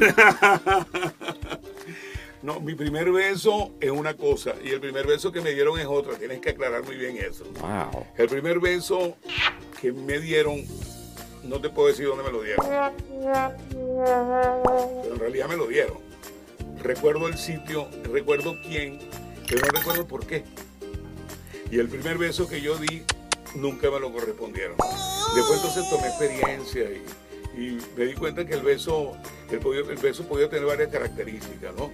No, mi primer beso es una cosa y el primer beso que me dieron es otra. Tienes que aclarar muy bien eso. Wow. El primer beso que me dieron, no te puedo decir dónde me lo dieron. Pero en realidad me lo dieron. Recuerdo el sitio, recuerdo quién, pero no recuerdo por qué. Y el primer beso que yo di, nunca me lo correspondieron. Después entonces tomé experiencia y, y me di cuenta que el beso, el, beso podía tener varias características, ¿no?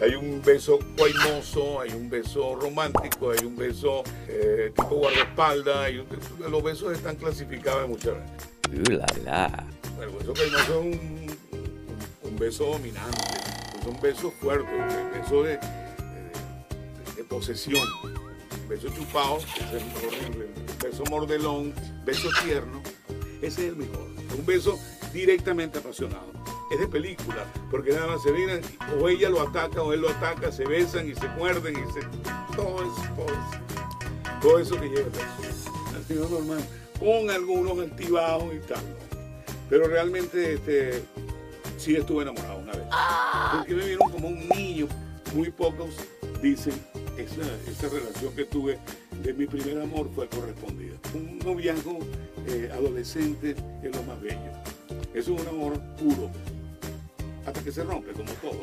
Hay un beso guaymoso, hay un beso romántico, hay un beso eh, tipo guardaespaldas, hay un- los besos están clasificados de muchas veces. Uh, la, la. El beso guaymoso es un, un beso dominante, es un beso fuerte, un beso de, de- de posesión, beso chupado, ese es el horrible, beso mordelón, beso tierno, ese es el mejor, un beso directamente apasionado. Es de película, porque nada más se miran, o ella lo ataca o él lo ataca, se besan y se muerden y se... Todo eso, todo eso, todo eso que lleva. Ha sido normal, con algunos altibajos y tal. Pero realmente este, sí estuve enamorado una vez. Porque me vieron como un niño. Muy pocos dicen esa, esa relación que tuve de mi primer amor fue correspondida. Un noviazgo eh, adolescente es lo más bello. Eso es un amor puro. Hasta que se rompe, como todo.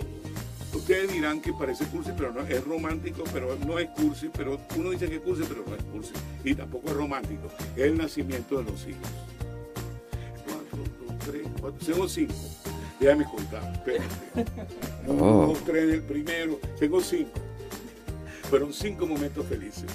Ustedes dirán que parece cursi, pero no es romántico, pero no es cursi, pero uno dice que es cursi, pero no es cursi. Y tampoco es romántico. Es el nacimiento de los hijos. Cuatro, dos, tres, cuatro, tengo cinco. Déjame contar, espérate. Uno, Oh. dos, tres, el primero, tengo cinco. Fueron cinco momentos felices.